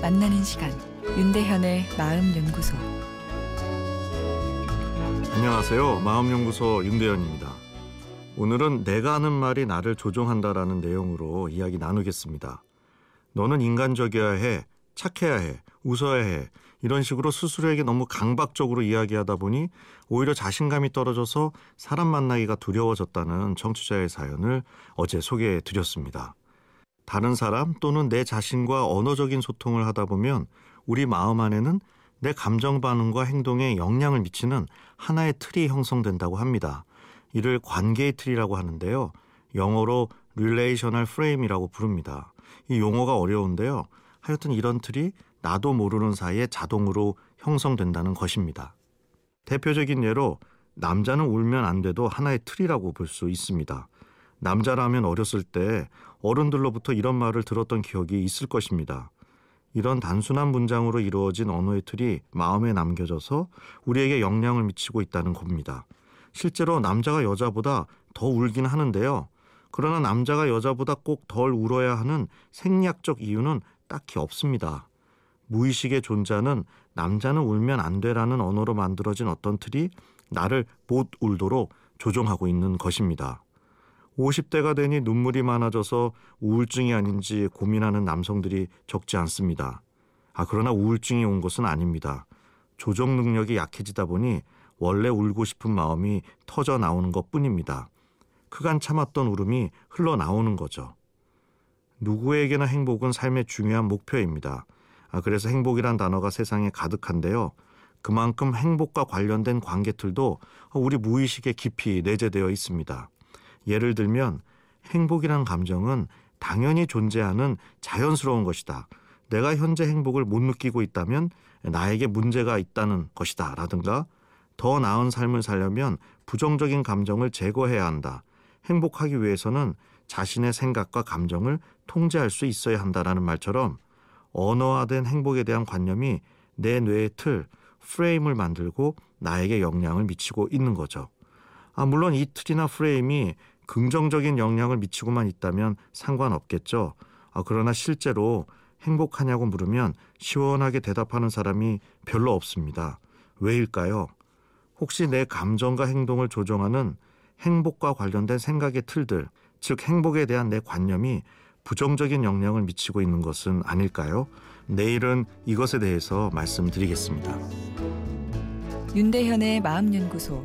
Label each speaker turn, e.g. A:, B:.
A: 만나는 시간 윤대현의 마음 연구소
B: 안녕하세요. 마음연구소 윤대현입니다. 오늘은 내가 하는 말이 나를 조종한다라는 내용으로 이야기 나누겠습니다. 너는 인간적이어야 해, 착해야 해, 웃어야 해. 이런 식으로 스스로에게 너무 강박적으로 이야기하다 보니 오히려 자신감이 떨어져서 사람 만나기가 두려워졌다는 청취자의 사연을 어제 소개해 드렸습니다. 다른 사람 또는 내 자신과 언어적인 소통을 하다 보면 우리 마음 안에는 내 감정 반응과 행동에 영향을 미치는 하나의 틀이 형성된다고 합니다. 이를 관계의 틀이라고 하는데요. 영어로 relational frame이라고 부릅니다. 이 용어가 어려운데요. 하여튼 이런 틀이 나도 모르는 사이에 자동으로 형성된다는 것입니다. 대표적인 예로 남자는 울면 안 돼도 하나의 틀이라고 볼 수 있습니다. 남자라면 어렸을 때 어른들로부터 이런 말을 들었던 기억이 있을 것입니다. 이런 단순한 문장으로 이루어진 언어의 틀이 마음에 남겨져서 우리에게 영향을 미치고 있다는 겁니다. 실제로 남자가 여자보다 더 울긴 하는데요. 그러나 남자가 여자보다 꼭 덜 울어야 하는 생리학적 이유는 딱히 없습니다. 무의식의 존재는 남자는 울면 안 돼라는 언어로 만들어진 어떤 틀이 나를 못 울도록 조종하고 있는 것입니다. 50대가 되니 눈물이 많아져서 우울증이 아닌지 고민하는 남성들이 적지 않습니다. 아, 그러나 우울증이 온 것은 아닙니다. 조정 능력이 약해지다 보니 원래 울고 싶은 마음이 터져 나오는 것 뿐입니다. 그간 참았던 울음이 흘러나오는 거죠. 누구에게나 행복은 삶의 중요한 목표입니다. 아, 그래서 행복이란 단어가 세상에 가득한데요. 그만큼 행복과 관련된 관계틀도 우리 무의식에 깊이 내재되어 있습니다. 예를 들면 행복이란 감정은 당연히 존재하는 자연스러운 것이다. 내가 현재 행복을 못 느끼고 있다면 나에게 문제가 있다는 것이다. 라든가 더 나은 삶을 살려면 부정적인 감정을 제거해야 한다. 행복하기 위해서는 자신의 생각과 감정을 통제할 수 있어야 한다라는 말처럼 언어화된 행복에 대한 관념이 내 뇌의 틀, 프레임을 만들고 나에게 영향을 미치고 있는 거죠. 아, 물론 이 틀이나 프레임이 긍정적인 영향을 미치고만 있다면 상관없겠죠. 아, 그러나 실제로 행복하냐고 물으면 시원하게 대답하는 사람이 별로 없습니다. 왜일까요? 혹시 내 감정과 행동을 조정하는 행복과 관련된 생각의 틀들, 즉 행복에 대한 내 관념이 부정적인 영향을 미치고 있는 것은 아닐까요? 내일은 이것에 대해서 말씀드리겠습니다.
A: 윤대현의 마음연구소